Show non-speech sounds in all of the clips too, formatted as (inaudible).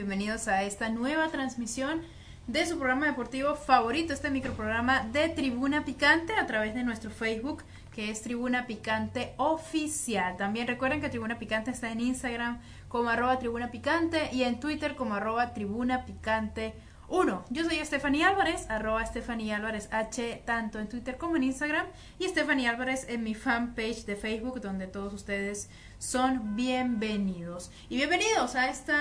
bienvenidos a esta nueva transmisión de su programa deportivo favorito, este microprograma de Tribuna Picante a través de nuestro Facebook que es Tribuna Picante Oficial. También recuerden que Tribuna Picante está en Instagram como arroba Tribuna Picante y en Twitter como arroba Tribuna Picante 1. Yo soy Stephanie Álvarez, arroba Stephanie Álvarez H, tanto en Twitter como en Instagram, y Stephanie Álvarez en mi fanpage de Facebook, donde todos ustedes son bienvenidos. Y bienvenidos a este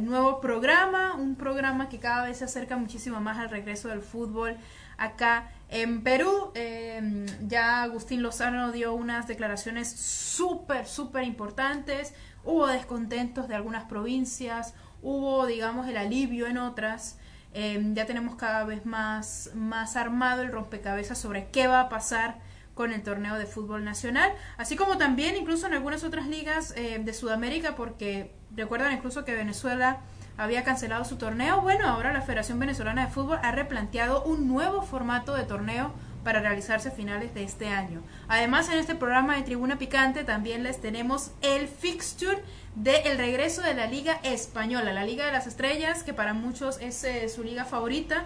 nuevo programa, un programa que cada vez se acerca muchísimo más al regreso del fútbol acá en Perú. Em, ya Agustín Lozano dio unas declaraciones súper, súper importantes. Hubo descontentos de algunas provincias, hubo, digamos, el alivio en otras. Em, ya tenemos cada vez más, más armado el rompecabezas sobre qué va a pasar con el torneo de fútbol nacional, así como también incluso en algunas otras ligas eh, de Sudamérica, porque recuerdan incluso que Venezuela había cancelado su torneo. Bueno, ahora la Federación Venezolana de Fútbol ha replanteado un nuevo formato de torneo para realizarse a finales de este año. Además, en este programa de Tribuna Picante también les tenemos el fixture del regreso de la Liga Española, la Liga de las Estrellas, que para muchos es eh, su liga favorita.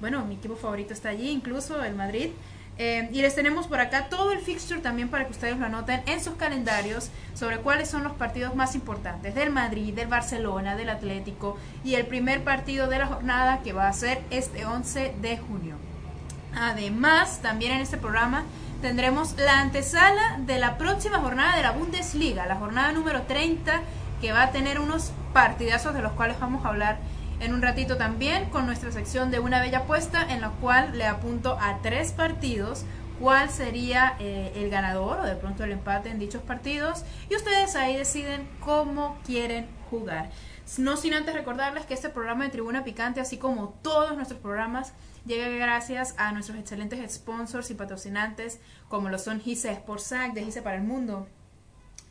Bueno, mi equipo favorito está allí, incluso el Madrid. Eh, y les tenemos por acá todo el fixture también para que ustedes lo anoten en sus calendarios sobre cuáles son los partidos más importantes del Madrid, del Barcelona, del Atlético y el primer partido de la jornada que va a ser este 11 de junio. Además, también en este programa tendremos la antesala de la próxima jornada de la Bundesliga, la jornada número 30, que va a tener unos partidazos de los cuales vamos a hablar en un ratito también con nuestra sección de una bella apuesta en la cual le apunto a tres partidos cuál sería eh, el ganador o de pronto el empate en dichos partidos y ustedes ahí deciden cómo quieren jugar. No sin antes recordarles que este programa de Tribuna Picante, así como todos nuestros programas, llega gracias a nuestros excelentes sponsors y patrocinantes, como lo son Gise Sportsac de Gise para el Mundo.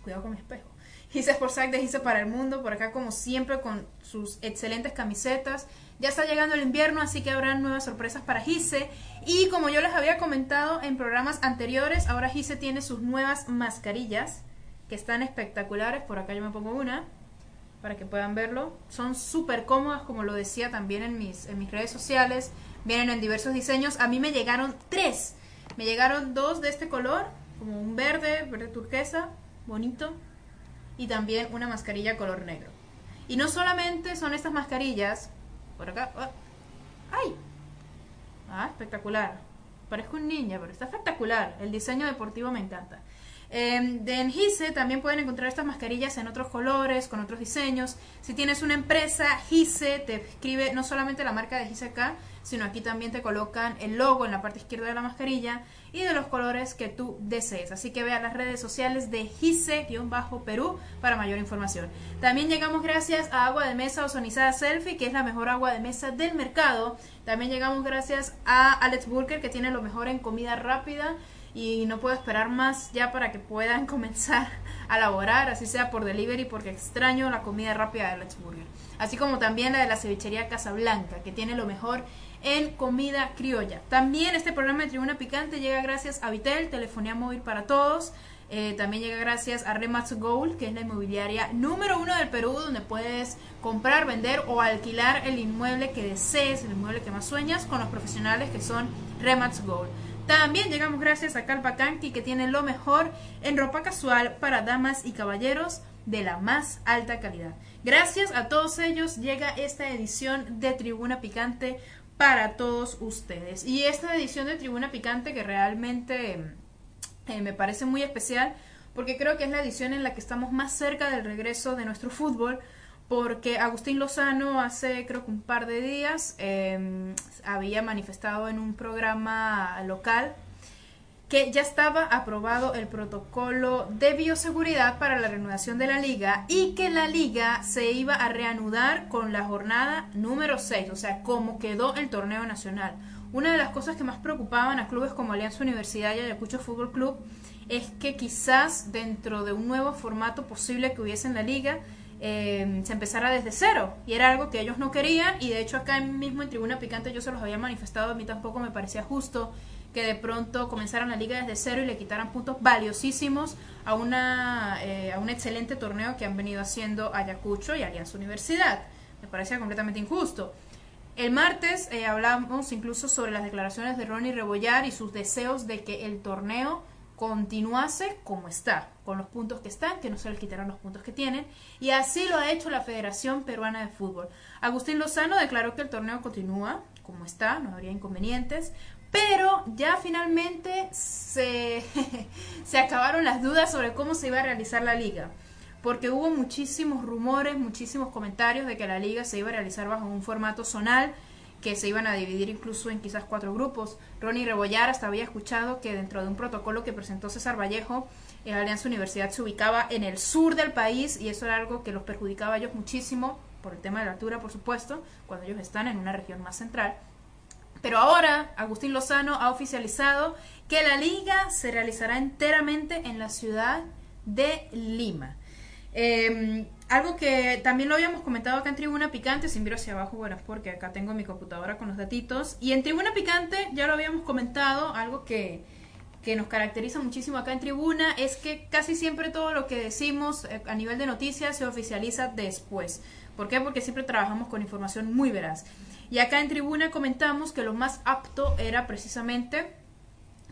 Cuidado con mi espejo. Gise Sportsac de Gise para el Mundo, por acá como siempre con sus excelentes camisetas. Ya está llegando el invierno, así que habrá nuevas sorpresas para Gise. Y como yo les había comentado en programas anteriores, ahora Gise tiene sus nuevas mascarillas, que están espectaculares. Por acá yo me pongo una para que puedan verlo. Son súper cómodas, como lo decía también en mis, en mis redes sociales. Vienen en diversos diseños. A mí me llegaron tres. Me llegaron dos de este color, como un verde, verde turquesa, bonito. Y también una mascarilla color negro. Y no solamente son estas mascarillas. Por acá. Oh, ¡Ay! Ah, espectacular. Parezco un ninja, pero está espectacular. El diseño deportivo me encanta. Eh, de también pueden encontrar estas mascarillas en otros colores, con otros diseños. Si tienes una empresa, Gise te escribe no solamente la marca de Gise acá, sino aquí también te colocan el logo en la parte izquierda de la mascarilla y de los colores que tú desees. Así que vea las redes sociales de Gise-Perú para mayor información. También llegamos gracias a agua de mesa ozonizada Selfie, que es la mejor agua de mesa del mercado. También llegamos gracias a Alex Burger, que tiene lo mejor en comida rápida y no puedo esperar más ya para que puedan (laughs) comenzar a laborar, así sea por delivery, porque extraño la comida rápida de Let's Burger. Así como también la de la cevichería Casablanca, que tiene lo mejor en comida criolla. También este programa de Tribuna Picante llega gracias a Vitel, telefonía móvil para todos. Eh, también llega gracias a Remax Gold, que es la inmobiliaria número uno del Perú, donde puedes comprar, vender o alquilar el inmueble que desees, el inmueble que más sueñas, con los profesionales que son Remax Gold. También llegamos gracias a Calpa Canqui que tiene lo mejor en ropa casual para damas y caballeros de la más alta calidad. Gracias a todos ellos llega esta edición de Tribuna Picante para todos ustedes. Y esta edición de Tribuna Picante que realmente eh, me parece muy especial porque creo que es la edición en la que estamos más cerca del regreso de nuestro fútbol porque Agustín Lozano hace creo que un par de días em, había manifestado en un programa local que ya estaba aprobado el protocolo de bioseguridad para la reanudación de la liga y que la liga se iba a reanudar con la jornada número 6, o sea, como quedó el torneo nacional. Una de las cosas que más preocupaban a clubes como Alianza Universidad y Ayacucho Fútbol Club es que quizás dentro de un nuevo formato posible que hubiese en la liga, eh, se empezara desde cero. Y era algo que ellos no querían y de hecho acá mismo en Tribuna Picante yo se los había manifestado, a mí tampoco me parecía justo que de pronto comenzaran la liga desde cero y le quitaran puntos valiosísimos a, una, eh, a un excelente torneo que han venido haciendo Ayacucho y Alianza Universidad. Me parecía completamente injusto. El martes eh, hablamos incluso sobre las declaraciones de Ronnie Rebollar y sus deseos de que el torneo continuase como está, con los puntos que están, que no se les quitaran los puntos que tienen, y así lo ha hecho la Federación Peruana de Fútbol. Agustín Lozano declaró que el torneo continúa como está, no habría inconvenientes, pero ya finalmente se, (laughs) se acabaron las dudas sobre cómo se iba a realizar la liga porque hubo muchísimos rumores, muchísimos comentarios de que la liga se iba a realizar bajo un formato zonal, que se iban a dividir incluso en quizás cuatro grupos. Ronnie Rebollar hasta había escuchado que dentro de un protocolo que presentó César Vallejo, la Alianza Universidad se ubicaba en el sur del país y eso era algo que los perjudicaba a ellos muchísimo, por el tema de la altura, por supuesto, cuando ellos están en una región más central. Pero ahora Agustín Lozano ha oficializado que la liga se realizará enteramente en la ciudad de Lima. Em, algo que también lo habíamos comentado acá en Tribuna Picante, si miro hacia abajo, bueno, porque acá tengo mi computadora con los datitos. Y en Tribuna Picante ya lo habíamos comentado, algo que, que nos caracteriza muchísimo acá en Tribuna es que casi siempre todo lo que decimos eh, a nivel de noticias se oficializa después. ¿Por qué? Porque siempre trabajamos con información muy veraz. Y acá en Tribuna comentamos que lo más apto era precisamente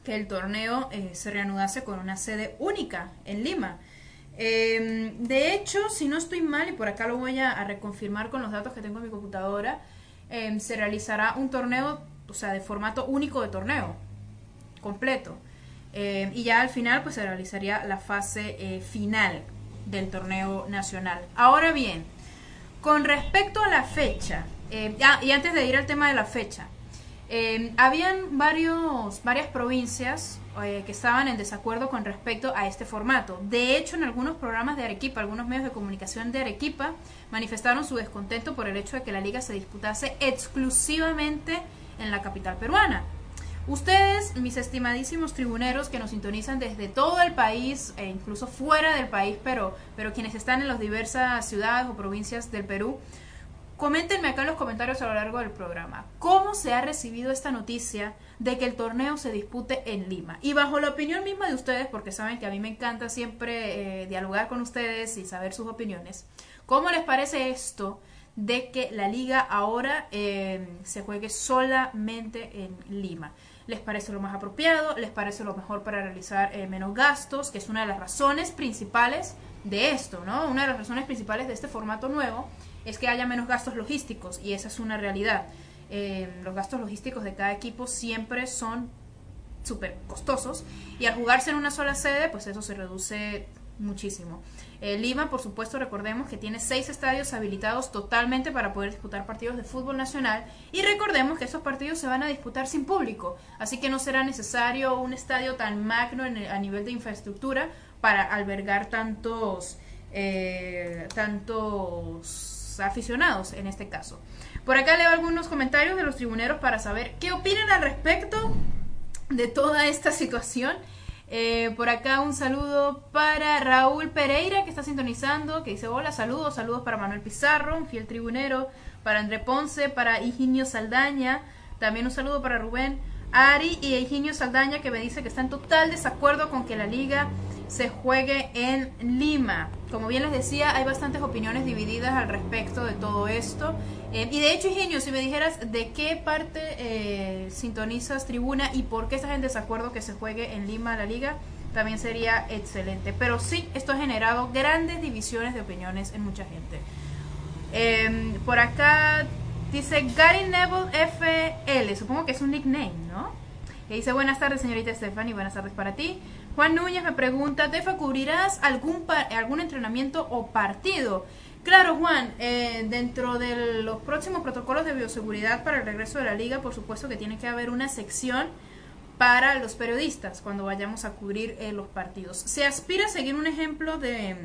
que el torneo eh, se reanudase con una sede única en Lima. Em, de hecho, si no estoy mal, y por acá lo voy a, reconfirmar con los datos que tengo en mi computadora, em, se realizará un torneo, o sea, de formato único de torneo, completo. Em, y ya al final, pues se realizaría la fase eh, final del torneo nacional. Ahora bien, con respecto a la fecha, y antes de ir al tema de la fecha, habían varios, varias provincias eh, que estaban en desacuerdo con respecto a este formato. De hecho, en algunos programas de Arequipa, algunos medios de comunicación de Arequipa manifestaron su descontento por el hecho de que la liga se disputase exclusivamente en la capital peruana. Ustedes, mis estimadísimos tribuneros que nos sintonizan desde todo el país e incluso fuera del país, pero, pero quienes están en las diversas ciudades o provincias del Perú, Coméntenme acá en los comentarios a lo largo del programa cómo se ha recibido esta noticia de que el torneo se dispute en Lima. Y bajo la opinión misma de ustedes, porque saben que a mí me encanta siempre eh, dialogar con ustedes y saber sus opiniones, ¿cómo les parece esto de que la liga ahora eh, se juegue solamente en Lima? ¿Les parece lo más apropiado? ¿Les parece lo mejor para realizar eh, menos gastos? Que es una de las razones principales de esto, ¿no? Una de las razones principales de este formato nuevo es que haya menos gastos logísticos y esa es una realidad. Eh, los gastos logísticos de cada equipo siempre son súper costosos y al jugarse en una sola sede, pues eso se reduce muchísimo. Eh, Lima, por supuesto, recordemos que tiene seis estadios habilitados totalmente para poder disputar partidos de fútbol nacional y recordemos que esos partidos se van a disputar sin público, así que no será necesario un estadio tan magno a nivel de infraestructura para albergar tantos, eh, tantos aficionados en este caso. Por acá leo algunos comentarios de los tribuneros para saber qué opinan al respecto de toda esta (laughs) situación. Eh, por acá un saludo para Raúl Pereira que está sintonizando, que dice hola, saludos, saludos para Manuel Pizarro, un fiel tribunero, para André Ponce, para Higinio Saldaña, también un saludo para Rubén Ari y Higinio Saldaña que me dice que está en total desacuerdo con que la liga se juegue en Lima. Como bien les decía, hay bastantes opiniones divididas al respecto de todo esto. Eh, y de hecho, Ingenio, si me dijeras de qué parte eh, sintonizas Tribuna y por qué estás en desacuerdo que se juegue en Lima la liga, también sería excelente. Pero sí, esto ha generado grandes divisiones de opiniones en mucha gente. Em, por acá dice Gary Neville FL, supongo que es un nickname, ¿no? Que dice buenas tardes, señorita Stephanie, buenas tardes para ti. Juan Núñez me pregunta, Tefa, ¿cubrirás algún, algún entrenamiento o partido? Claro, Juan, eh, dentro de los próximos protocolos de bioseguridad para el regreso de la liga, por supuesto que tiene que haber una sección para los periodistas cuando vayamos a cubrir eh, los partidos. Se aspira a seguir un ejemplo de,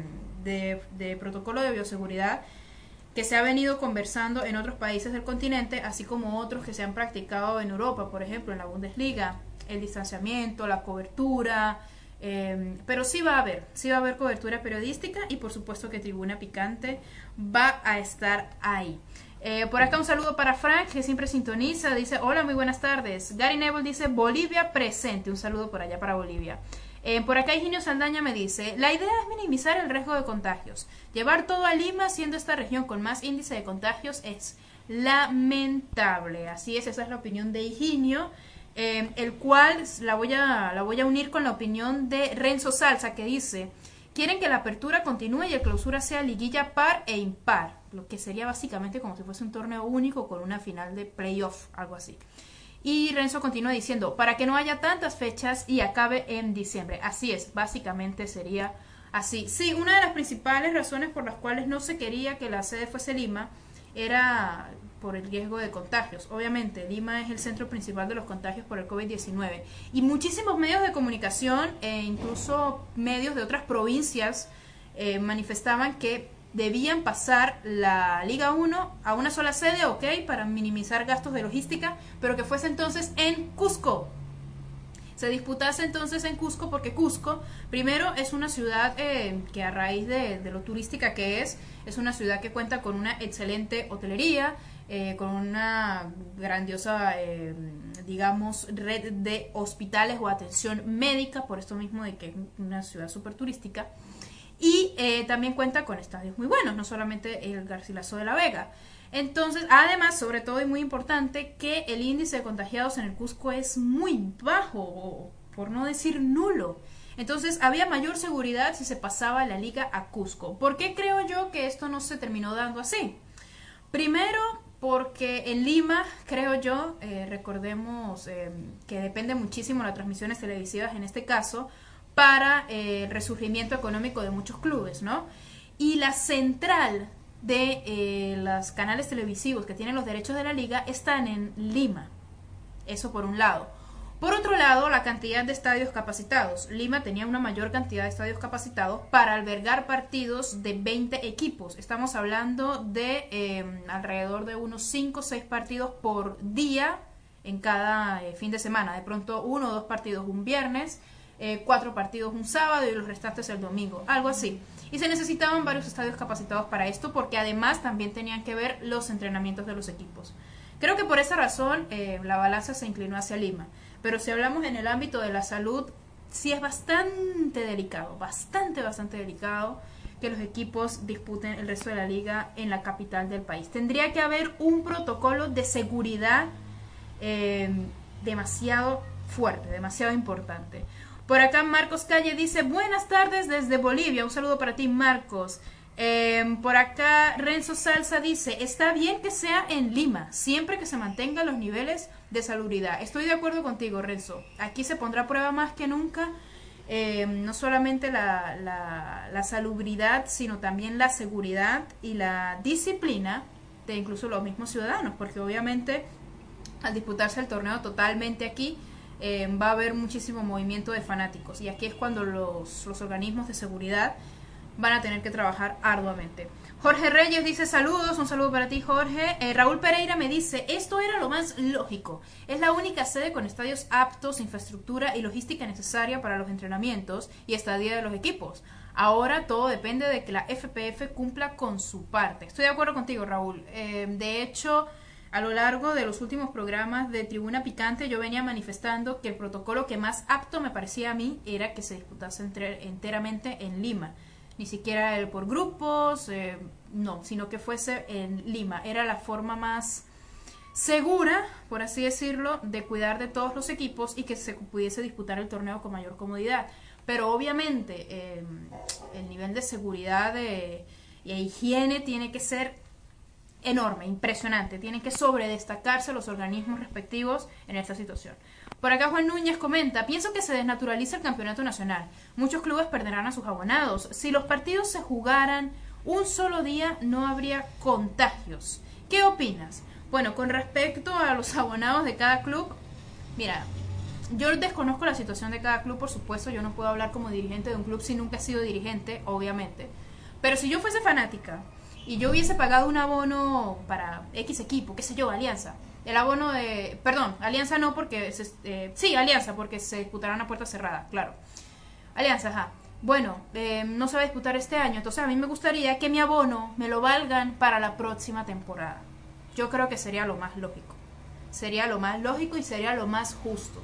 de protocolo de bioseguridad que se ha venido conversando en otros países del continente, así como otros que se han practicado en Europa, por ejemplo, en la Bundesliga, el distanciamiento, la cobertura, Em, pero sí va a haber, sí va a haber cobertura periodística y por supuesto que Tribuna Picante va a estar ahí. Eh, por acá un saludo para Frank, que siempre sintoniza. Dice, hola, muy buenas tardes. Gary Neville dice, Bolivia presente. Un saludo por allá para Bolivia. Eh, por acá Higinio Saldaña me dice, la idea es minimizar el riesgo de contagios. Llevar todo a Lima, siendo esta región con más índice de contagios, es lamentable. Así es, esa es la opinión de Higinio. Eh, el cual la voy, a, la voy a unir con la opinión de Renzo Salsa, que dice, quieren que la apertura continúe y el clausura sea liguilla par e impar, lo que sería básicamente como si fuese un torneo único con una final de playoff, algo así. Y Renzo continúa diciendo, para que no haya tantas fechas y acabe en diciembre. Así es, básicamente sería así. Sí, una de las principales razones por las cuales no se quería que la sede fuese Lima era por el riesgo de contagios. Obviamente, Lima es el centro principal de los contagios por el COVID-19 y muchísimos medios de comunicación e incluso medios de otras provincias eh, manifestaban que debían pasar la Liga 1 a una sola sede, ok, para minimizar gastos de logística, pero que fuese entonces en Cusco. Se disputase entonces en Cusco porque Cusco, primero, es una ciudad eh, que a raíz de, de lo turística que es, es una ciudad que cuenta con una excelente hotelería, eh, con una grandiosa, eh, digamos, red de hospitales o atención médica, por esto mismo de que es una ciudad súper turística. Y eh, también cuenta con estadios muy buenos, no solamente el Garcilaso de la Vega. Entonces, además, sobre todo y muy importante, que el índice de contagiados en el Cusco es muy bajo, por no decir nulo. Entonces, había mayor seguridad si se pasaba la liga a Cusco. ¿Por qué creo yo que esto no se terminó dando así? Primero, porque en Lima, creo yo, eh, recordemos eh, que depende muchísimo las transmisiones televisivas en este caso, para eh, el resurgimiento económico de muchos clubes, ¿no? Y la central de los canales televisivos que tienen los derechos de la liga están en Lima. Eso por un lado. Por otro lado, la cantidad de estadios capacitados. Lima tenía una mayor cantidad de estadios capacitados para albergar partidos de 20 equipos. Estamos hablando de em, alrededor de unos 5 o 6 partidos por día en cada eh, fin de semana. De pronto uno o dos partidos un viernes, eh, cuatro partidos un sábado y los restantes el domingo. Algo así. Y se necesitaban varios estadios capacitados para esto porque además también tenían que ver los entrenamientos de los equipos. Creo que por esa razón eh, la balanza se inclinó hacia Lima. Pero si hablamos en el ámbito de la salud, sí es bastante delicado, bastante, bastante delicado que los equipos disputen el resto de la liga en la capital del país. Tendría que haber un protocolo de seguridad eh, demasiado fuerte, demasiado importante. Por acá Marcos Calle dice, buenas tardes desde Bolivia. Un saludo para ti, Marcos. Em, por acá Renzo Salsa dice, está bien que sea en Lima, siempre que se mantengan los niveles de salubridad. Estoy de acuerdo contigo, Renzo. Aquí se pondrá a prueba más que nunca em, no solamente la, la, salubridad, sino también la seguridad y la disciplina de incluso los mismos ciudadanos, porque obviamente al disputarse el torneo totalmente aquí, em, va a haber muchísimo movimiento de fanáticos. Y aquí es cuando los, los organismos de seguridad van a tener que trabajar arduamente. Jorge Reyes dice saludos, un saludo para ti Jorge. Eh, Raúl Pereira me dice, esto era lo más lógico. Es la única sede con estadios aptos, infraestructura y logística necesaria para los entrenamientos y estadía de los equipos. Ahora todo depende de que la FPF cumpla con su parte. Estoy de acuerdo contigo Raúl. Eh, de hecho, a lo largo de los últimos programas de Tribuna Picante yo venía manifestando que el protocolo que más apto me parecía a mí era que se disputase enteramente en Lima ni siquiera el por grupos, eh, no, sino que fuese en Lima. Era la forma más segura, por así decirlo, de cuidar de todos los equipos y que se pudiese disputar el torneo con mayor comodidad. Pero obviamente em, el nivel de seguridad e higiene tiene que ser enorme, impresionante. Tienen que sobredestacarse los organismos respectivos en esta situación. Por acá Juan Núñez comenta, pienso que se desnaturaliza el campeonato nacional. Muchos clubes perderán a sus abonados. Si los partidos se jugaran un solo día, no habría contagios. ¿Qué opinas? Bueno, con respecto a los abonados de cada club, mira, yo desconozco la situación de cada club, por supuesto, yo no puedo hablar como dirigente de un club si nunca he sido dirigente, obviamente. Pero si yo fuese fanática y yo hubiese pagado un abono para X equipo, qué sé yo, Alianza, el abono de. Perdón, Alianza no, porque. Se, eh, sí, Alianza, porque se disputarán a puerta cerrada, claro. Alianza, ajá. Bueno, eh, no se va a disputar este año, entonces a mí me gustaría que mi abono me lo valgan para la próxima temporada. Yo creo que sería lo más lógico. Sería lo más lógico y sería lo más justo.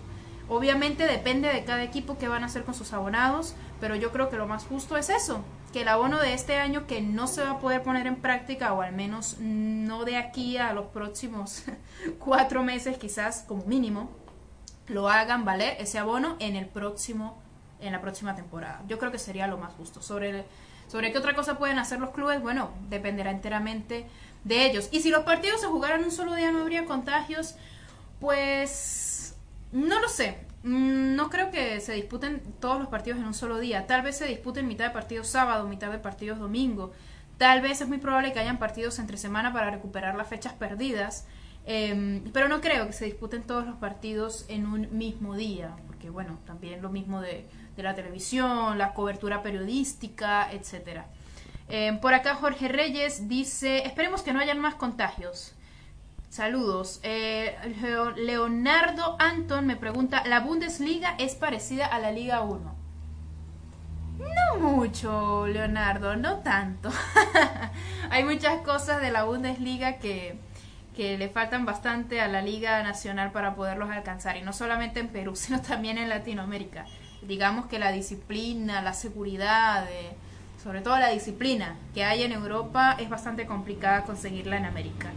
Obviamente depende de cada equipo que van a hacer con sus abonados, pero yo creo que lo más justo es eso, que el abono de este año que no se va a poder poner en práctica, o al menos no de aquí a los próximos (laughs) cuatro meses quizás como mínimo, lo hagan valer ese abono en el próximo en la próxima temporada. Yo creo que sería lo más justo. Sobre, sobre qué otra cosa pueden hacer los clubes, bueno, dependerá enteramente de ellos. Y si los partidos se jugaran un solo día no habría contagios, pues no lo sé. Mm, no creo que se disputen todos los partidos en un solo día. Tal vez se disputen mitad de partidos sábado, mitad de partidos domingo. Tal vez es muy probable que hayan partidos entre semana para recuperar las fechas perdidas. Em, pero no creo que se disputen todos los partidos en un mismo día, porque bueno, también lo mismo de, la televisión, la cobertura periodística, etcétera. Em, por acá Jorge Reyes dice, esperemos que no hayan más contagios. Saludos. Eh, Leonardo Anton me pregunta, ¿la Bundesliga es parecida a la Liga 1? No mucho, Leonardo, no tanto. (laughs) Hay muchas cosas de la Bundesliga que, que le faltan bastante a la Liga Nacional para poderlos alcanzar, y no solamente en Perú, (laughs) sino también en Latinoamérica. Digamos que la disciplina, la seguridad, eh, sobre todo la disciplina que hay en Europa es bastante complicada conseguirla en América.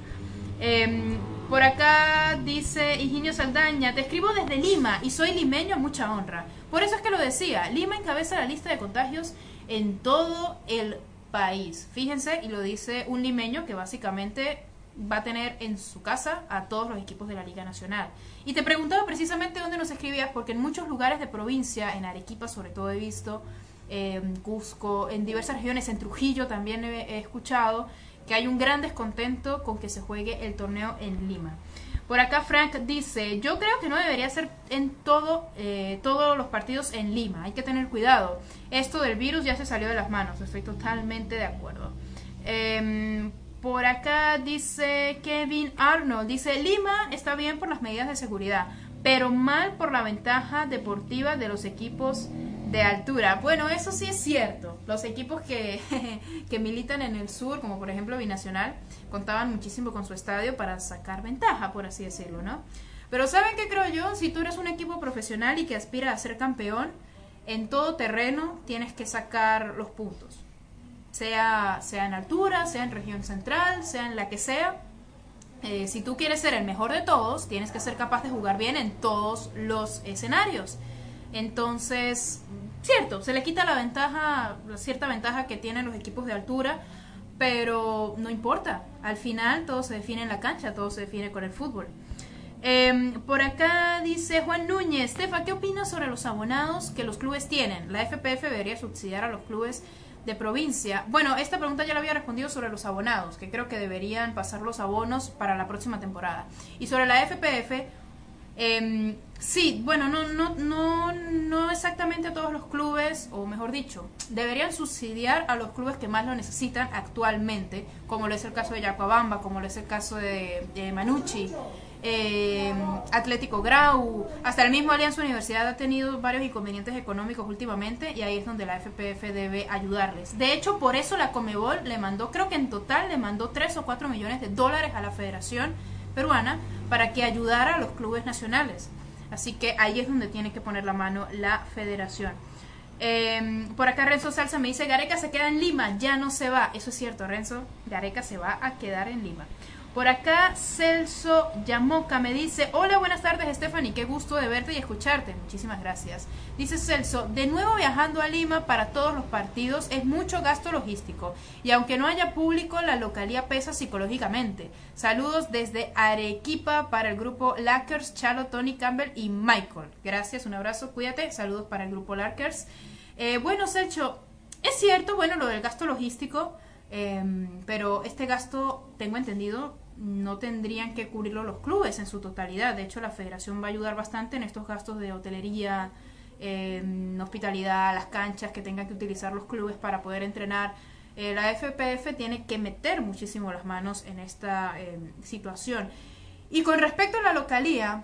Em, por acá dice Higinio Saldaña, te escribo desde Lima y soy limeño, mucha honra. Por eso es que lo decía, Lima encabeza la lista de contagios en todo el país. Fíjense, y lo dice un limeño que básicamente va a tener en su casa a todos los equipos de la Liga Nacional. Y te preguntaba precisamente dónde nos escribías, porque en muchos lugares de provincia, en Arequipa sobre todo he visto, en Cusco, en diversas regiones, en Trujillo también he escuchado, que hay un gran descontento con que se juegue el torneo en Lima. Por acá Frank dice, yo creo que no debería ser en todo, eh, todos los partidos en Lima, hay que tener cuidado. Esto del virus ya se salió de las manos, estoy totalmente de acuerdo. Em, por acá dice Kevin Arnold, dice, Lima está bien por las medidas de seguridad, pero mal por la ventaja deportiva de los equipos de altura. Bueno, eso sí es cierto. Los equipos que, (laughs) que, militan en el sur, como por ejemplo Binacional, contaban muchísimo con su estadio para sacar ventaja, por así decirlo, ¿no? Pero ¿saben qué creo yo? Si tú eres un equipo profesional y que aspira a ser campeón, en todo terreno tienes que sacar los puntos. Sea, sea en altura, sea en región central, sea en la que sea. Eh, si tú quieres ser el mejor de todos, tienes que ser capaz de jugar bien en todos los escenarios. Entonces, cierto, se le quita la ventaja, la cierta ventaja que tienen los equipos de altura, pero no importa. Al final todo se define en la cancha, todo se define con el fútbol. Em, por acá dice Juan Núñez, Stefa, ¿qué opinas sobre los abonados que los clubes tienen? La FPF debería subsidiar a los clubes de provincia. Bueno, esta pregunta ya la había respondido sobre los abonados, que creo que deberían pasar los abonos para la próxima temporada. Y sobre la FPF, eh, sí, bueno, no, no, no, no exactamente a todos los clubes, o mejor dicho, deberían subsidiar a los clubes que más lo necesitan actualmente, como lo es el caso de Yacuabamba, como lo es el caso de, Manucci, eh, Atlético Grau, hasta el mismo Alianza Universidad ha tenido varios inconvenientes económicos últimamente y ahí es donde la FPF debe ayudarles. De hecho, por eso la Comebol le mandó, creo que en total le mandó 3 o 4 millones de dólares a la federación peruana para que ayudara a los clubes nacionales. Así que ahí es donde tiene que poner la mano la federación. Em, por acá Renzo Salsa me dice, Gareca se queda en Lima, ya no se va. Eso es cierto, Renzo. Gareca se va a quedar en Lima. Por acá Celso Yamoca me dice, hola, buenas tardes Stephanie, qué gusto de verte y escucharte. Muchísimas gracias. Dice Celso, de nuevo viajando a Lima para todos los partidos es mucho gasto logístico y aunque no haya público, la localía pesa psicológicamente. Saludos desde Arequipa para el grupo Lackers, Chalo, Tony Campbell y Michael. Gracias, un abrazo, cuídate. Saludos para el grupo Lackers. Eh, bueno, Celso, es cierto, bueno, lo del gasto logístico, em, pero este gasto, tengo entendido, no tendrían que cubrirlo los clubes en su totalidad. De hecho, la federación va a ayudar bastante en estos gastos de hotelería, hospitalidad, las canchas que tengan que utilizar los clubes para poder entrenar. Eh, la FPF tiene que meter muchísimo las manos en esta em, situación. Y con respecto a la localía,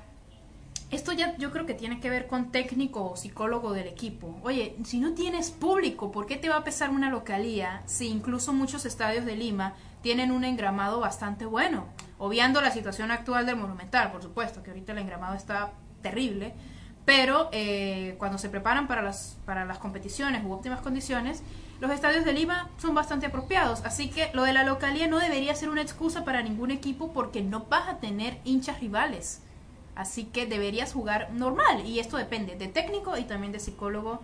esto ya yo creo que tiene que ver con técnico o psicólogo del equipo. Oye, si no tienes público, ¿por qué te va a pesar una localía si incluso muchos estadios de Lima tienen un engramado bastante bueno? Obviando la situación actual del Monumental, por supuesto, que ahorita el engramado está terrible, pero eh, cuando se preparan para las, para las competiciones u óptimas condiciones, los estadios de Lima son bastante apropiados. Así que lo de la localía no debería ser una excusa para ningún equipo porque no vas a tener hinchas rivales. Así que deberías jugar normal. Y esto depende de técnico y también de psicólogo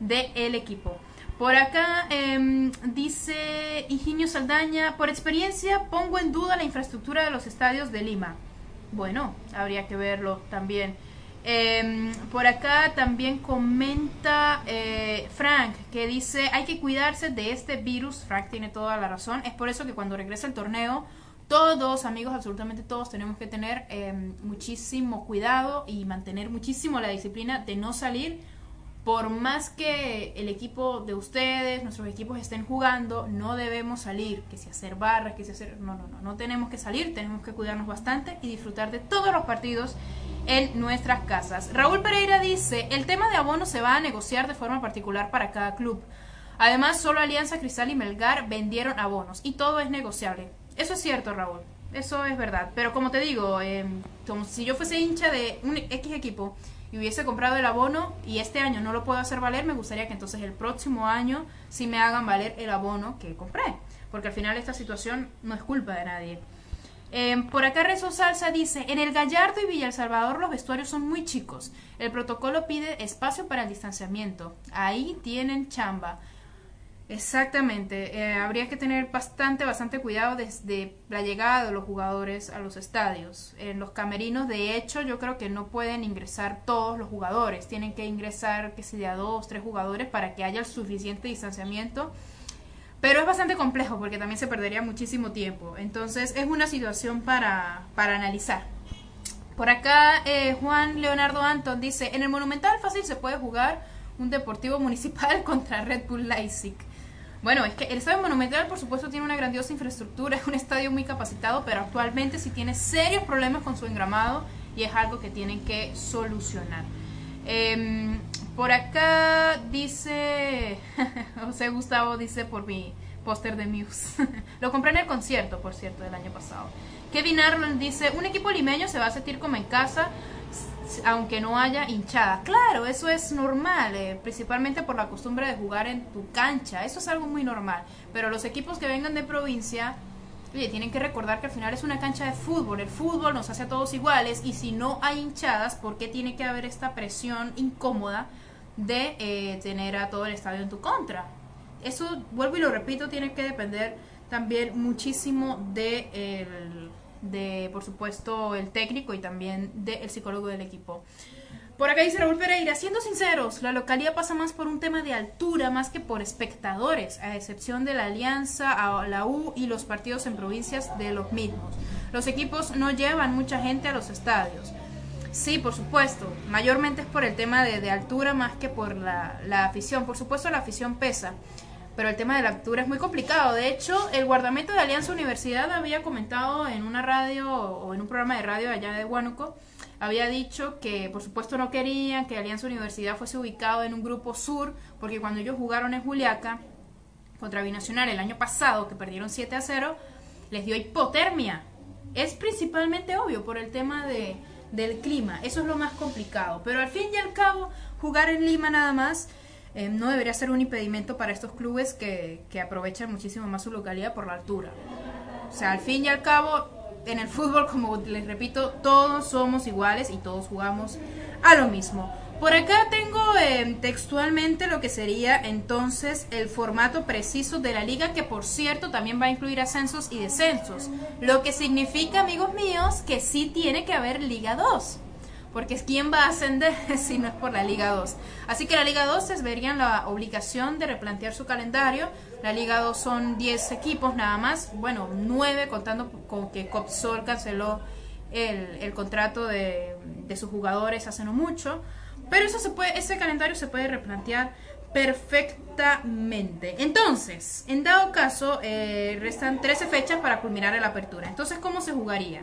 del equipo. Por acá em, dice Higinio Saldaña, por experiencia pongo en duda la infraestructura de los estadios de Lima. Bueno, habría que verlo también. Em, por acá también comenta eh, Frank que dice hay que cuidarse de este virus. Frank tiene toda la razón. Es por eso que cuando regresa el torneo todos, amigos, absolutamente todos tenemos que tener em, muchísimo cuidado y mantener muchísimo la disciplina de no salir. Por más que el equipo de ustedes, nuestros equipos estén jugando, no debemos salir, que si hacer barras, que si hacer... No, no, no, no tenemos que salir, tenemos que cuidarnos bastante y disfrutar de todos los partidos en nuestras casas. Raúl Pereira dice, el tema de abono se va a negociar de forma particular para cada club. Además, solo Alianza Cristal y Melgar vendieron abonos y todo es negociable. Eso es cierto, Raúl. Eso es verdad. Pero como te digo, eh, si yo fuese hincha de un X equipo y hubiese comprado el abono y este año no lo puedo hacer valer, me gustaría que entonces el próximo año sí me hagan valer el abono que compré. Porque al final esta situación no es culpa de nadie. Eh, por acá Rezo Salsa dice, en el Gallardo y Villa El Salvador los vestuarios son muy chicos. El protocolo pide espacio para el distanciamiento. Ahí tienen chamba. Exactamente, eh, habría que tener bastante, bastante cuidado desde la llegada de los jugadores a los estadios. En los camerinos, de hecho, yo creo que no pueden ingresar todos los jugadores, tienen que ingresar, que sea, dos, tres jugadores para que haya el suficiente distanciamiento. Pero es bastante complejo porque también se perdería muchísimo tiempo. Entonces es una situación para, para analizar. Por acá eh, Juan Leonardo Anton dice, en el Monumental fácil se puede jugar un Deportivo (laughs) Municipal contra Red Bull Leipzig. Bueno, es que el Estadio Monumental, por supuesto, tiene una grandiosa infraestructura, es un estadio muy capacitado, pero actualmente sí tiene serios problemas con su engramado y es algo que tienen que solucionar. Em, por acá dice, (laughs) José Gustavo dice por mi póster de Muse. (laughs) Lo compré en el concierto, por cierto, del año pasado. Kevin Arnold dice, un equipo limeño se va a sentir como en casa aunque no haya hinchada. Claro, eso es normal, eh, principalmente por la costumbre de jugar en tu cancha. Eso es algo muy normal. Pero los equipos que vengan de provincia, oye, tienen que recordar que al final es una cancha de fútbol. El fútbol nos hace a todos iguales y si no hay hinchadas, ¿por qué tiene que haber esta presión incómoda de eh, tener a todo el estadio en tu contra? Eso, vuelvo y lo repito, tiene que depender también muchísimo de de, por supuesto, el técnico y también del psicólogo del equipo. Por acá dice Raúl Pereira, siendo sinceros, la localidad pasa más por un tema de altura más que por espectadores, a excepción de la Alianza, a la U y los partidos en provincias de los mismos. Los equipos no llevan mucha gente a los estadios. Sí, por supuesto, mayormente es por el tema de, de altura más que por la, la afición. Por supuesto la afición pesa pero el tema de la altura es muy complicado. De hecho, el guardamento de Alianza Universidad había comentado en una radio o en un programa de radio allá de Huánuco, había dicho que por supuesto no querían que Alianza Universidad fuese ubicado en un grupo sur, porque cuando ellos jugaron en Juliaca contra Binacional el año pasado, que perdieron 7 a 0, les dio hipotermia. Es principalmente obvio por el tema de, del clima, eso es lo más complicado. Pero al fin y al cabo, jugar en Lima nada más eh, no debería ser un impedimento para estos clubes que, que aprovechan muchísimo más su localidad por la altura. O sea, al fin y al cabo, en el fútbol, como les repito, todos somos iguales y todos jugamos a lo mismo. Por acá tengo eh, textualmente lo que sería entonces el formato preciso de la liga, que por cierto también va a incluir ascensos y descensos. Lo que significa, amigos míos, que sí tiene que haber Liga 2 porque ¿quién va a ascender (laughs) si no es por la Liga 2? Así que la Liga 2 se verían la obligación de replantear su calendario. La Liga 2 son 10 equipos nada más, bueno, 9 contando con que Copsol canceló el, contrato de, de, sus jugadores hace no mucho. Pero eso se puede, ese calendario se puede replantear perfectamente. Entonces, en dado caso, eh, restan 13 fechas para culminar la apertura. Entonces, ¿cómo se jugaría?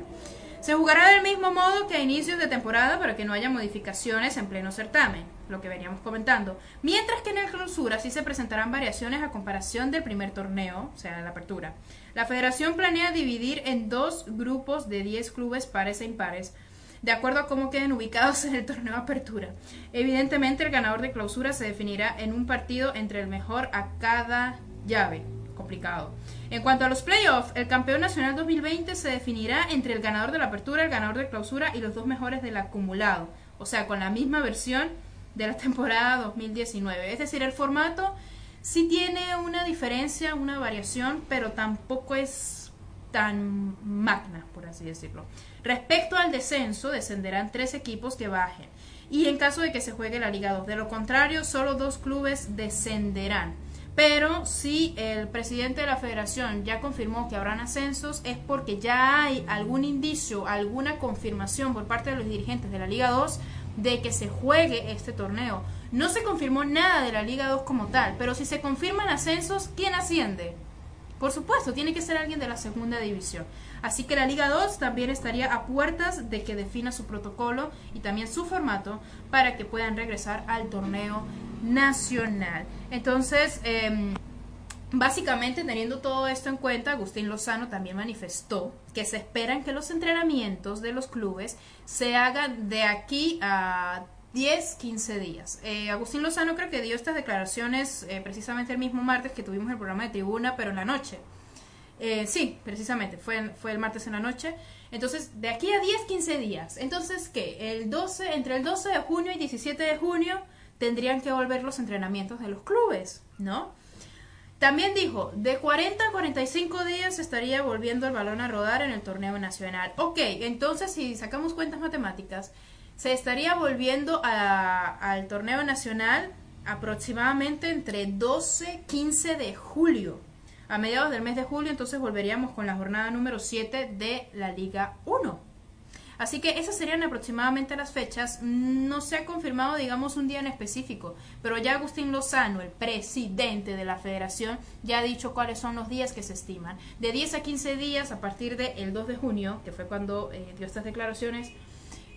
Se jugará del mismo modo que a inicios de temporada para que no haya modificaciones en pleno certamen, lo que veníamos comentando. Mientras que en el clausura sí se presentarán variaciones a comparación del primer torneo, o sea, la apertura. La federación planea dividir en dos grupos de 10 clubes pares e impares, de acuerdo a cómo queden ubicados (laughs) en el torneo apertura. Evidentemente el ganador de clausura se definirá en un partido entre el mejor a cada llave. Complicado. En cuanto a los playoffs, el campeón nacional 2020 se definirá entre el ganador de la apertura, el ganador de clausura y los dos mejores del acumulado. O sea, con la misma versión de la (laughs) temporada 2019. Es decir, el formato sí tiene una diferencia, una variación, pero tampoco es tan magna, por así decirlo. Respecto al descenso, descenderán tres equipos que bajen. Y en caso de que se juegue la Liga 2, de lo contrario, solo dos clubes descenderán. Pero si el presidente de la federación ya confirmó que habrán ascensos, es porque ya hay algún indicio, alguna confirmación por parte de los dirigentes de la Liga 2 de que se juegue este torneo. No se confirmó nada de la Liga 2 como tal, pero si se confirman ascensos, ¿quién asciende? Por supuesto, tiene que ser alguien de la segunda división. Así que la Liga 2 también estaría a puertas de que defina su protocolo y también su formato para que puedan regresar al torneo nacional. Entonces, em, básicamente teniendo todo esto en cuenta, Agustín Lozano también manifestó que se esperan que los entrenamientos de los clubes se hagan de aquí a 10, 15 días. Eh, Agustín Lozano creo que dio estas declaraciones eh, precisamente el mismo martes que tuvimos el programa de tribuna, pero en la noche. Eh, sí, precisamente, fue, fue el martes en la noche. Entonces, de aquí a 10, 15 días. Entonces, ¿qué? El 12, entre el 12 de junio y 17 de junio tendrían que volver los entrenamientos de los clubes, ¿no? También dijo, de 40 a 45 días estaría volviendo el balón a rodar en el torneo nacional. Ok, entonces si sacamos cuentas matemáticas, se estaría volviendo al torneo nacional aproximadamente entre 12 15 de julio. A mediados del mes de julio entonces volveríamos con la jornada número 7 de la Liga 1. Así que esas serían aproximadamente las fechas. No se ha confirmado, digamos, un día en específico, pero ya Agustín Lozano, el presidente de la federación, ya ha dicho cuáles son los días que se estiman. De 10 a 15 días a partir del 2 de junio, que fue cuando eh, dio estas declaraciones,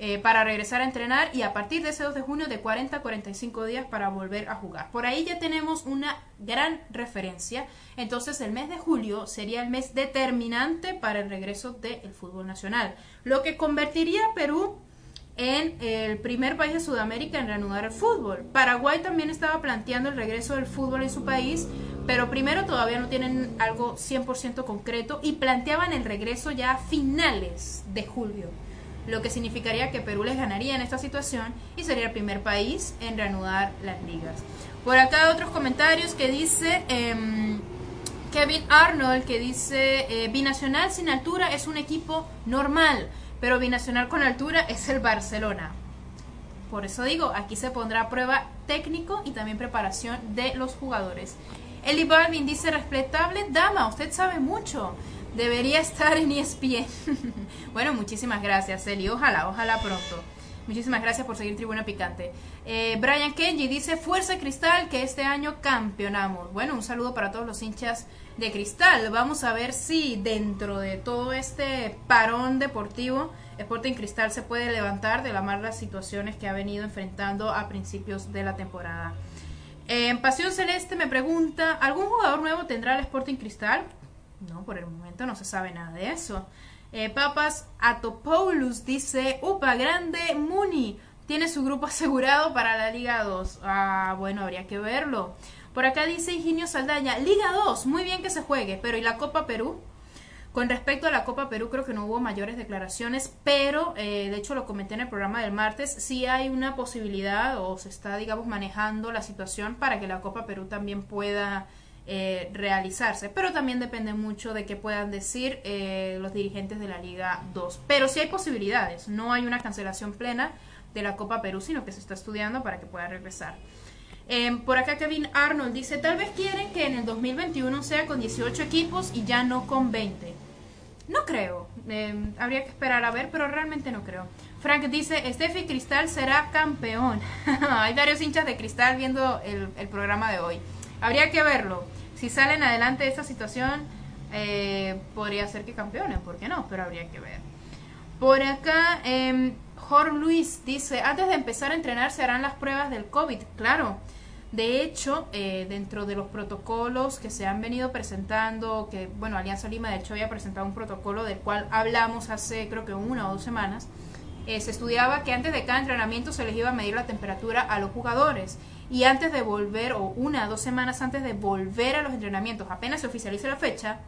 eh, para regresar a entrenar y a partir de ese 2 de junio de 40 a 45 días para volver a jugar. Por ahí ya tenemos una gran referencia. Entonces el mes de julio sería el mes determinante para el regreso del fútbol nacional, lo que convertiría a Perú en el primer país de Sudamérica en reanudar el fútbol. Paraguay también estaba planteando el regreso del fútbol en su país, pero primero todavía no tienen algo 100% concreto y planteaban el regreso ya a finales de julio lo que significaría que Perú les ganaría en esta situación y sería el primer país en reanudar las ligas. Por acá otros comentarios que dice em, Kevin Arnold, que dice, eh, Binacional sin altura es un equipo normal, pero Binacional con altura es el Barcelona. Por eso digo, aquí se pondrá a prueba técnico y también preparación de los jugadores. Eli Balvin dice, respetable dama, usted sabe mucho. Debería estar en ESPN. (laughs) bueno, muchísimas gracias, Eli. Ojalá, ojalá pronto. Muchísimas gracias por seguir Tribuna Picante. Eh, Brian Kenji dice, Fuerza Cristal, que este año campeonamos. Bueno, un saludo para todos los hinchas de Cristal. Vamos a ver si dentro de todo este parón deportivo, Sporting Cristal se puede levantar de las malas situaciones que ha venido enfrentando a principios de la temporada. En Pasión Celeste me pregunta, ¿algún jugador nuevo tendrá el Sporting Cristal? No, por el momento no se sabe nada de eso. Eh, Papas Atopoulos dice, upa, grande Muni, tiene su grupo (laughs) asegurado para la Liga 2. Ah, bueno, habría que verlo. Por acá dice Ingenio Saldaña, Liga 2, muy bien que se juegue, pero ¿y la Copa Perú? Con respecto a la Copa Perú, creo que no hubo mayores declaraciones, pero eh, de hecho lo comenté en el programa del martes, sí hay una posibilidad o se está, digamos, manejando la situación para que la Copa Perú también pueda eh, realizarse, pero también depende mucho de qué puedan decir eh, los dirigentes de la Liga 2. Pero sí hay posibilidades, no hay una cancelación plena de la Copa Perú, sino que se está estudiando para que pueda regresar. Em, por acá Kevin Arnold dice, tal vez quieren que en el 2021 sea con 18 equipos y ya no con 20. No creo, em, habría que esperar a ver, pero realmente no creo. Frank dice, Steffi Cristal será campeón. (laughs) Hay varios hinchas de Cristal viendo el, el programa de hoy. Habría que verlo si salen adelante de esta situación, eh, podría ser que campeonen, ¿por qué no? Pero habría que ver. Por acá, eh, Jorge Luis dice, antes de empezar a entrenar se harán las pruebas del COVID. Claro, de hecho, eh, dentro de los protocolos que se han venido presentando, que, bueno, Alianza Lima de hecho había presentado un protocolo del cual hablamos hace creo que una o dos semanas, eh, se estudiaba que antes de cada entrenamiento se les iba a medir la temperatura a los jugadores y antes de volver, o una o dos semanas antes de volver a los entrenamientos, apenas se oficialice la fecha,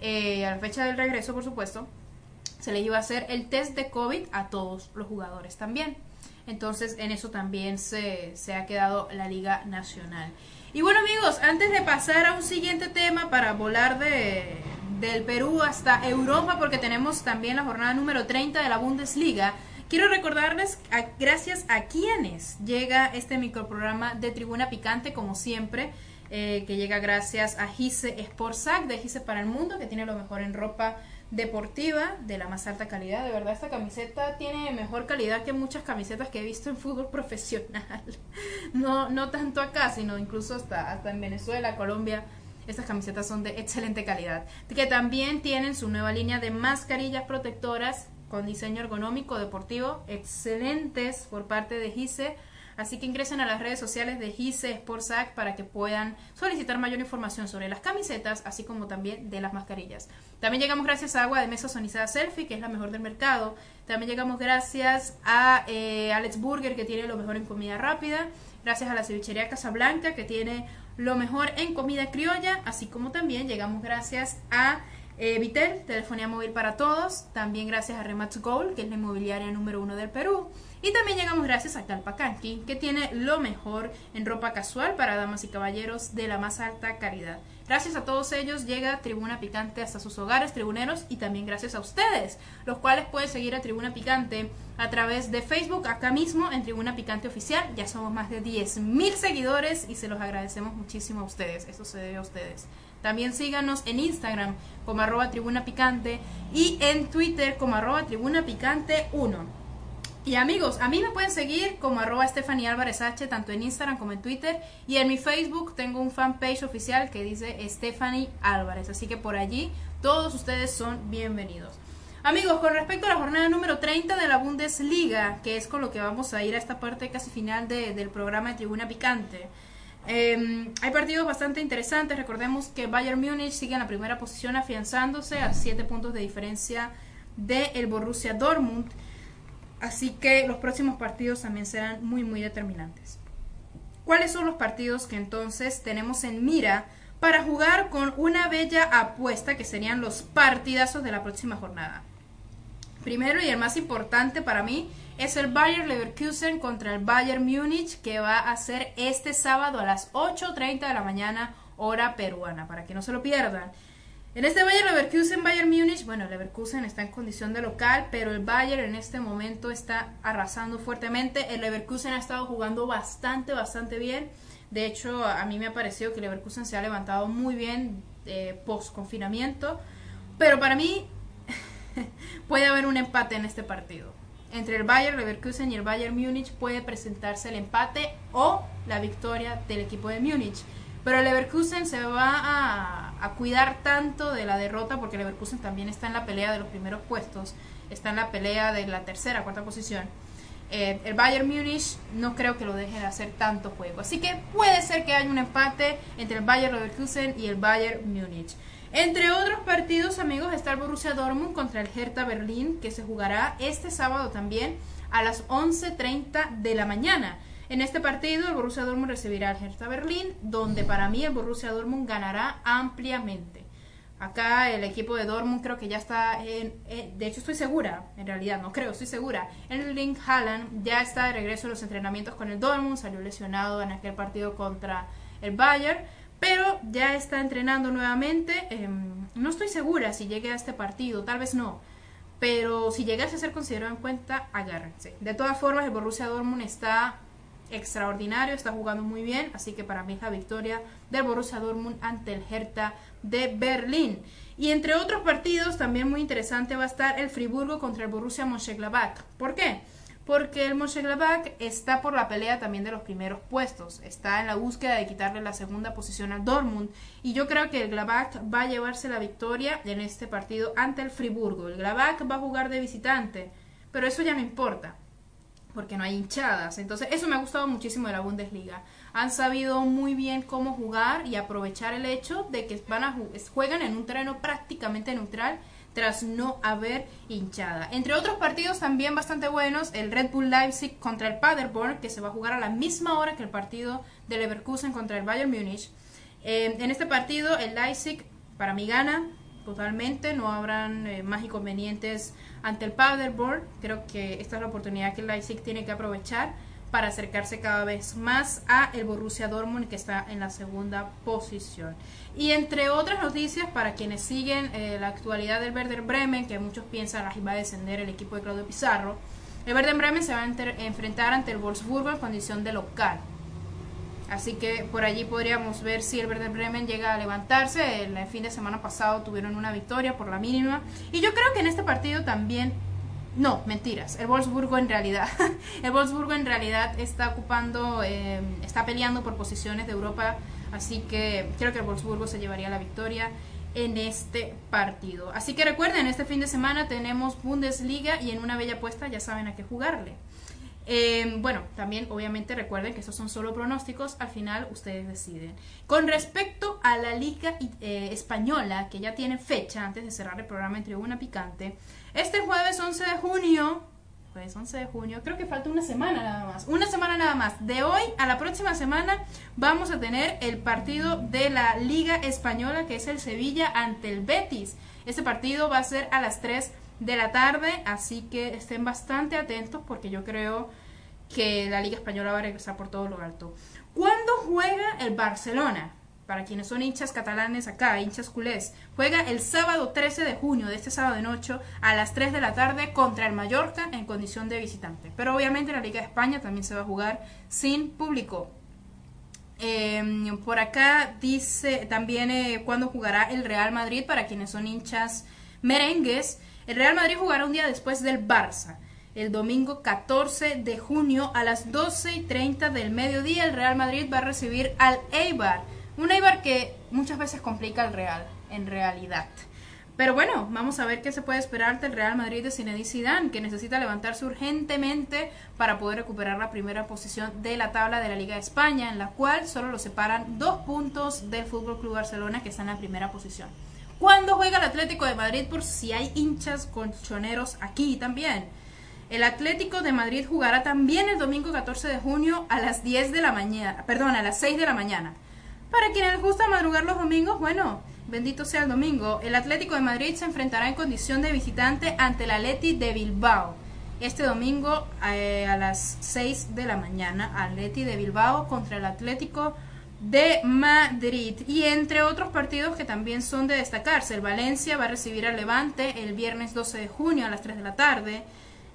eh, a la fecha del regreso, por supuesto, se les iba a hacer el test de COVID a todos los jugadores también. Entonces, en eso también se, ha quedado la Liga Nacional. Y bueno, amigos, antes de pasar a un siguiente tema para volar de, del Perú hasta Europa, porque tenemos también la jornada número 30 de la Bundesliga, quiero recordarles gracias a quienes llega este microprograma de Tribuna Picante, como siempre. Eh, que llega gracias a Gise Sportsac de Gise para el Mundo, que tiene lo mejor en ropa deportiva de la más alta calidad. De verdad, esta camiseta tiene mejor calidad que muchas camisetas que he visto en fútbol (laughs) profesional. No, no tanto acá, sino incluso hasta, hasta en Venezuela, Colombia. Estas camisetas son de excelente calidad. Que también tienen su nueva línea de mascarillas protectoras con diseño ergonómico deportivo, excelentes por parte de Gise Así que ingresen a las redes sociales de GISE Sportsac para que puedan solicitar mayor información sobre las camisetas, así como también de las mascarillas. También llegamos gracias a Agua de Mesa Sonizada Selfie, que es la mejor del mercado. También llegamos gracias a eh, Alex Burger, que tiene lo mejor en comida rápida. Gracias a la cevichería Casablanca, que tiene lo mejor en comida criolla. Así como también llegamos gracias a eh, Vitel, telefonía móvil para todos. También gracias a Remax Gold, que es la inmobiliaria número uno del Perú. Y también llegamos gracias a Calpacanqui, que tiene lo mejor en ropa casual para damas y caballeros de la más alta calidad. Gracias a todos ellos llega Tribuna Picante hasta sus hogares, tribuneros, y también gracias a ustedes, los cuales pueden seguir a Tribuna Picante a través de Facebook, acá mismo en Tribuna Picante Oficial. Ya somos más de 10.000 seguidores y se los agradecemos muchísimo a ustedes. Eso se debe a ustedes. También síganos en Instagram como arroba Tribuna Picante y en Twitter como arroba Tribuna Picante 1. Y amigos, a mí me pueden seguir como arroba Stephanie Álvarez H, tanto en Instagram como en Twitter. Y en mi Facebook tengo un fanpage oficial que dice Stephanie Álvarez. Así que por allí todos ustedes son bienvenidos. Amigos, con respecto a la jornada número 30 de la Bundesliga, que es con lo que vamos a ir a esta parte casi final del programa de Tribuna Picante. Em, hay partidos bastante interesantes. Recordemos que Bayern Múnich sigue en la primera posición afianzándose a 7 puntos de diferencia del el Borussia Dortmund. Así que los próximos partidos también serán muy, muy determinantes. ¿Cuáles son los partidos que entonces tenemos en mira para jugar con una bella apuesta que serían los partidazos de la próxima jornada? Primero y el más importante para mí es el Bayern Leverkusen contra el Bayern Múnich que va a ser este sábado a las 8.30 de la mañana hora peruana, para que no se lo pierdan. En este Bayern Leverkusen, Bayern Múnich, bueno, Leverkusen está en condición de local, pero el Bayern en este momento está arrasando fuertemente. El Leverkusen ha estado jugando bastante, bastante bien. De hecho, a mí me ha parecido que Leverkusen se ha levantado muy bien eh, post confinamiento. Pero para mí (laughs) puede haber un empate en este partido. Entre el Bayern Leverkusen y el Bayern Múnich puede presentarse el empate o la victoria del equipo de Múnich. Pero el Leverkusen se va a a cuidar tanto de la derrota, porque Leverkusen también está en la pelea de los primeros puestos, está en la pelea de la tercera, cuarta posición. Eh, el Bayern Múnich no creo que lo deje de hacer tanto juego. Así que puede ser que haya un empate entre el Bayern Leverkusen y el Bayern Múnich. Entre otros partidos, amigos, está el Borussia Dortmund contra el Hertha Berlín, que se jugará este sábado también a las 11.30 de la mañana. En este partido el Borussia Dortmund recibirá al Hertha Berlín, donde para mí el Borussia Dortmund ganará ampliamente. Acá el equipo de Dortmund creo que ya está en, de hecho estoy segura, en realidad no creo, estoy segura. El Link Haaland ya está de regreso en los entrenamientos con el Dortmund, salió lesionado en aquel partido contra el Bayern, pero ya está entrenando nuevamente. Em, no estoy segura si llegue a este partido, tal vez no. Pero si llegase a ser considerado en cuenta, agárrense. De todas formas, el Borussia Dortmund está extraordinario, está jugando muy bien, así que para mí es la victoria del Borussia Dortmund ante el Hertha de Berlín. Y entre otros partidos también muy interesante va a estar el Friburgo contra el Borussia Mönchengladbach. ¿Por qué? porque el Mönchengladbach está por la pelea también de los primeros puestos, está en la búsqueda de quitarle la segunda posición al Dortmund y yo creo que el Gladbach va a llevarse la victoria en este partido ante el Friburgo. El Gladbach va a jugar de visitante, pero eso ya no importa porque no hay hinchadas. Entonces, eso me ha gustado muchísimo de la Bundesliga. Han sabido muy bien cómo jugar y aprovechar el hecho de que van a juegan en un terreno prácticamente neutral tras no haber hinchada. Entre otros partidos también bastante buenos, el Red Bull Leipzig contra el Paderborn, que se va a jugar a la misma hora que el partido del Leverkusen contra el Bayern Múnich. Eh, en este partido, el Leipzig para mí gana totalmente, no habrán eh, más inconvenientes ante el Paderborn. Creo que esta es la oportunidad que el Leipzig tiene que aprovechar para acercarse cada vez más a el Borussia Dortmund que está en la segunda posición. Y entre otras noticias para quienes siguen eh, la actualidad del Werder Bremen, que muchos piensan que va a descender el equipo de Claudio Pizarro, el Werder Bremen se va a enfrentar ante el Wolfsburgo en condición de local. Así que por allí podríamos ver si el Werder Bremen llega a levantarse. El fin de semana pasado tuvieron una victoria por la mínima. Y yo creo que en este partido también no, mentiras. El Wolfsburgo en realidad, (laughs) el Wolfsburgo en realidad está ocupando, eh, está peleando por posiciones de Europa, así que creo que el Wolfsburgo se llevaría la victoria en este partido. Así que recuerden, este fin de semana tenemos Bundesliga y en una bella apuesta ya saben a qué jugarle. Eh, bueno, también obviamente recuerden que estos son solo pronósticos, al final ustedes deciden. Con respecto a la Liga eh, Española, que ya tiene fecha antes de cerrar el programa en Tribuna Picante, este jueves 11 de junio, jueves 11 de junio, creo que falta una semana nada más, una semana nada más. De hoy a la próxima semana vamos a tener el partido de la Liga Española, que es el Sevilla ante el Betis. Este partido va a ser a las 3 de la tarde, así que estén bastante atentos porque yo creo que la Liga Española va a regresar por todo lo alto. ¿Cuándo juega el Barcelona? para quienes son hinchas catalanes acá, hinchas culés, juega el sábado 13 de junio de este sábado de noche a las 3 de la tarde contra el Mallorca en condición de visitante. Pero obviamente la Liga de España también se va a jugar sin público. Em, por acá dice también eh, cuándo jugará el Real Madrid para quienes son hinchas merengues. El Real Madrid jugará un día después del Barça. El domingo 14 de junio a las 12 y 30 del mediodía el Real Madrid va a recibir al Eibar un Eibar que muchas veces complica el Real, en realidad. Pero bueno, vamos a ver qué se puede esperar del Real Madrid de Zinedine Zidane, que necesita levantarse urgentemente para poder recuperar la primera posición de la tabla de la Liga de España, en la cual solo lo separan dos puntos del Fútbol Club Barcelona, que está en la primera posición. ¿Cuándo juega el Atlético de Madrid? Por si hay hinchas colchoneros aquí también. El Atlético de Madrid jugará también el domingo 14 de junio a las 10 de la mañana, perdón, a las 6 de la mañana. Para quienes les gusta madrugar los domingos, bueno, bendito sea el domingo. El Atlético de Madrid se enfrentará en condición de visitante ante el Atleti de Bilbao. Este domingo eh, a las 6 de la mañana, Atleti de Bilbao contra el Atlético de Madrid. Y entre otros partidos que también son de destacarse, el Valencia va a recibir al Levante el viernes 12 de junio a las 3 de la tarde.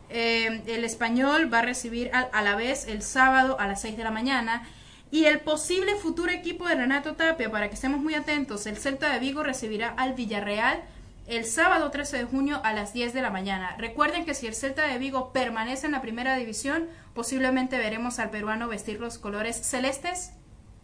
Eh, el Español va a recibir al Alavés el sábado a las 6 de la mañana y el posible futuro equipo de Renato Tapia, para que estemos muy atentos, el Celta de Vigo recibirá al Villarreal el sábado 13 de junio a las 10 de la mañana. Recuerden que si el Celta de Vigo permanece en la primera división, posiblemente veremos al peruano vestir los colores celestes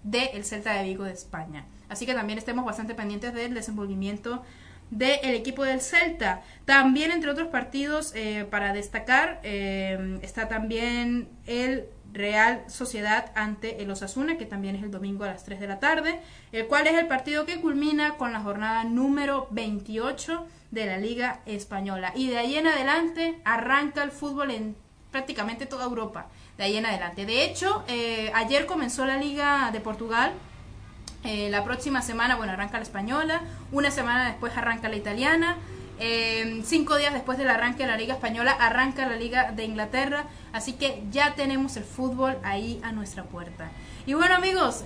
del el Celta de Vigo de España. Así que también estemos bastante pendientes del desenvolvimiento del equipo del Celta. También, entre otros partidos, eh, para destacar, eh, está también el Real Sociedad ante el Osasuna, que también es el domingo a las 3 de la tarde, el cual es el partido que culmina con la jornada número 28 de la Liga Española. Y de ahí en adelante arranca el fútbol en prácticamente toda Europa. De ahí en adelante. De hecho, eh, ayer comenzó la Liga de Portugal. Eh, la próxima semana, bueno, arranca la española. Una semana después arranca la italiana. Eh, cinco días después del arranque de la Liga Española, arranca la Liga de Inglaterra. Así que ya tenemos el fútbol ahí a nuestra puerta. Y bueno amigos,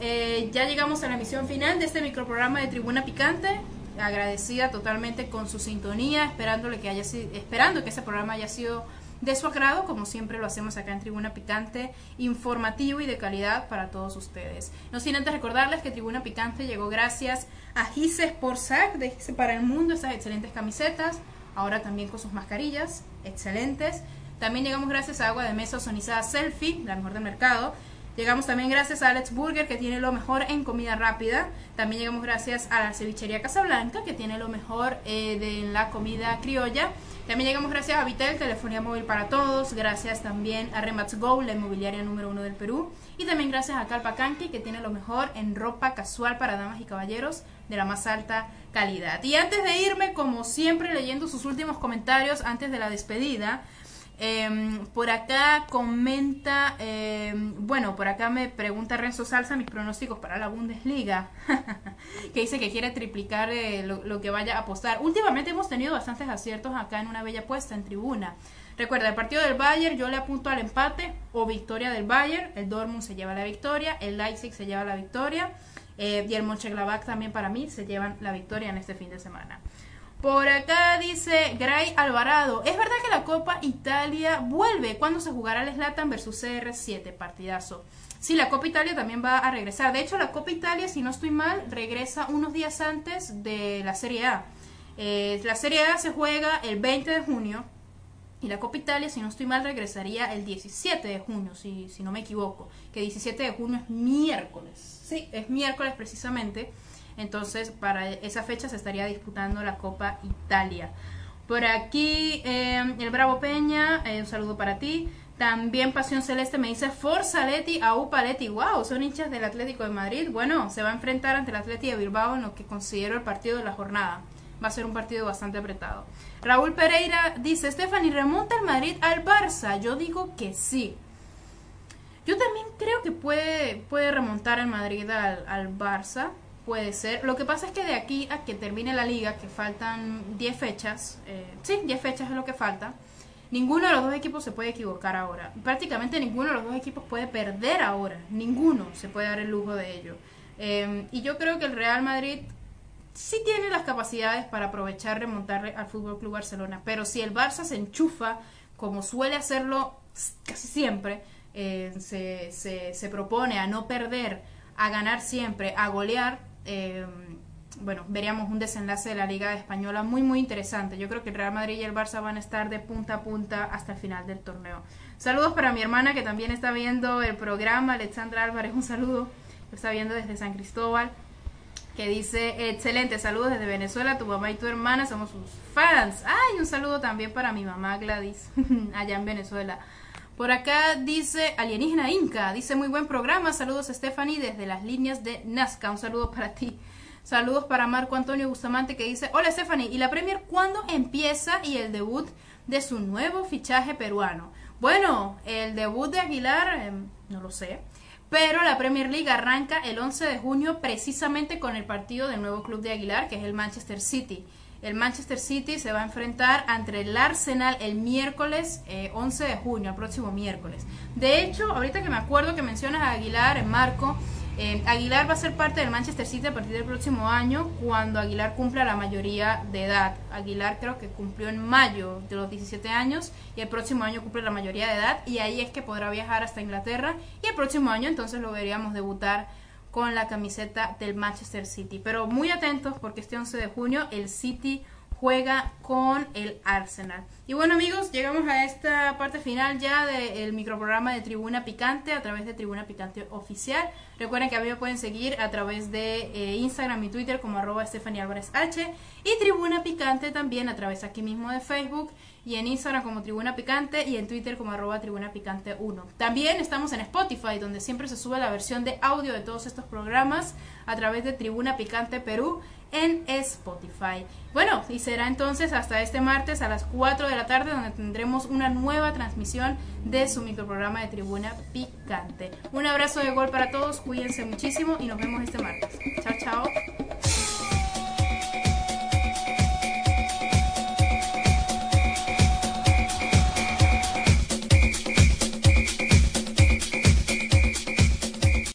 ya llegamos a la emisión final de este microprograma de Tribuna Picante. Agradecida totalmente con su sintonía, esperándole que haya, esperando que ese programa haya sido de su agrado, como siempre lo hacemos acá en Tribuna Picante, informativo y de calidad para todos ustedes. No sin antes recordarles que Tribuna Picante llegó gracias a Gises por SAC de para el Mundo, esas excelentes camisetas, ahora también con sus mascarillas, excelentes. También llegamos gracias a Agua de Mesa Ozonizada Selfie, la mejor del mercado. Llegamos también gracias a Alex Burger, que tiene lo mejor en comida rápida. También llegamos gracias a la cevichería Casablanca, que tiene lo mejor eh, de la comida criolla. También llegamos gracias a Vitel, telefonía móvil para todos. Gracias también a Remats Go, la inmobiliaria número uno del Perú. Y también gracias a Calpacanqui, que tiene lo mejor en ropa casual para damas y caballeros de la más alta calidad. Y antes de irme, como siempre, leyendo sus últimos comentarios antes de la despedida. Em, por acá comenta, em, bueno, por acá me pregunta Renzo Salsa mis pronósticos para la Bundesliga, (laughs) que dice que quiere triplicar eh, lo, que vaya a apostar. Últimamente hemos tenido bastantes aciertos acá en una bella apuesta en tribuna. Recuerda, el partido del Bayern yo le apunto al empate o victoria del Bayern, el Dortmund se lleva la victoria, el Leipzig se lleva la victoria eh, y el Mönchengladbach también para mí se llevan la victoria en este fin de semana. Por acá dice Gray Alvarado. Es verdad que la Copa Italia vuelve cuando se jugará el Slatan versus CR7, partidazo. Sí, la Copa Italia también va a regresar. De hecho, la Copa Italia, si no estoy mal, regresa unos días antes de la Serie A. Eh, la Serie A se juega el 20 de junio y la Copa Italia, si no estoy mal, regresaría el 17 de junio, si, si no me equivoco. Que 17 de junio es miércoles. Sí, es miércoles precisamente. Entonces, para esa fecha se estaría disputando la Copa Italia. Por aquí, eh, el Bravo Peña, eh, un saludo para ti. También Pasión Celeste me dice Forza Leti, AUPA Leti. Wow, son hinchas del Atlético de Madrid. Bueno, se va a enfrentar ante el Atlético de Bilbao en lo que considero el partido de la jornada. Va a ser un partido bastante apretado. Raúl Pereira dice, Stephanie, ¿remonta el Madrid al Barça? Yo digo que sí. Yo también creo que puede, puede remontar el Madrid al, al Barça. Puede ser. Lo que pasa es que de aquí a que termine la liga, que faltan 10 fechas, eh, sí, 10 fechas es lo que falta, ninguno de los dos equipos se puede equivocar ahora. Prácticamente ninguno de los dos equipos puede perder ahora. Ninguno se puede dar el lujo de ello. Eh, y yo creo que el Real Madrid sí tiene las capacidades para aprovechar remontarle al Fútbol Club Barcelona. Pero si el Barça se enchufa, como suele hacerlo casi siempre, eh, se, se propone a no perder, a ganar siempre, a golear, eh, bueno, veríamos un desenlace de la Liga Española muy, muy interesante. Yo creo que el Real Madrid y el Barça van a estar de punta a punta hasta el final del torneo. Saludos para mi hermana que también está viendo el programa, Alexandra Álvarez, un saludo. Lo está viendo desde San Cristóbal. Que dice, excelente, saludos desde Venezuela, tu mamá y tu hermana somos sus fans. Ay, un saludo también para mi mamá Gladys, (laughs) allá en Venezuela. Por acá dice Alienígena Inca, dice muy buen programa, saludos Stephanie desde las líneas de Nazca, un saludo para ti. Saludos para Marco Antonio Bustamante que dice, hola Stephanie, ¿y la Premier cuándo empieza y el debut de su nuevo fichaje peruano? Bueno, el debut de Aguilar, em, no lo sé, pero la Premier League arranca el 11 de junio precisamente con el partido del nuevo club de Aguilar, que es el Manchester City. El Manchester City se va a enfrentar ante el Arsenal el miércoles 11 eh, de junio, el próximo miércoles. De hecho, ahorita que me acuerdo que mencionas a Aguilar, Marco, eh, Aguilar va a ser parte del Manchester City a partir del próximo año, cuando Aguilar cumpla la mayoría de edad. Aguilar creo que cumplió en mayo de los 17 años y el próximo año cumple la mayoría de edad y ahí es que podrá viajar hasta Inglaterra y el próximo año entonces lo veríamos debutar con la camiseta del Manchester City. Pero muy atentos porque este 11 de junio el City juega con el Arsenal. Y bueno amigos, llegamos a esta parte final ya del microprograma de Tribuna Picante a través de Tribuna Picante Oficial. Recuerden que a mí me pueden seguir a través de eh, Instagram y Twitter como arroba Stephanie Álvarez H y Tribuna Picante también a través aquí mismo de Facebook y en Instagram como Tribuna Picante y en Twitter como arroba Tribuna Picante 1. También estamos en Spotify, donde siempre se sube la versión de audio de todos estos programas a través de Tribuna Picante Perú en Spotify. Bueno, y será entonces hasta este martes a las 4 de la tarde donde tendremos una nueva transmisión de su microprograma de Tribuna Picante. Un abrazo de gol para todos, cuídense muchísimo y nos vemos este martes. Chao, chao.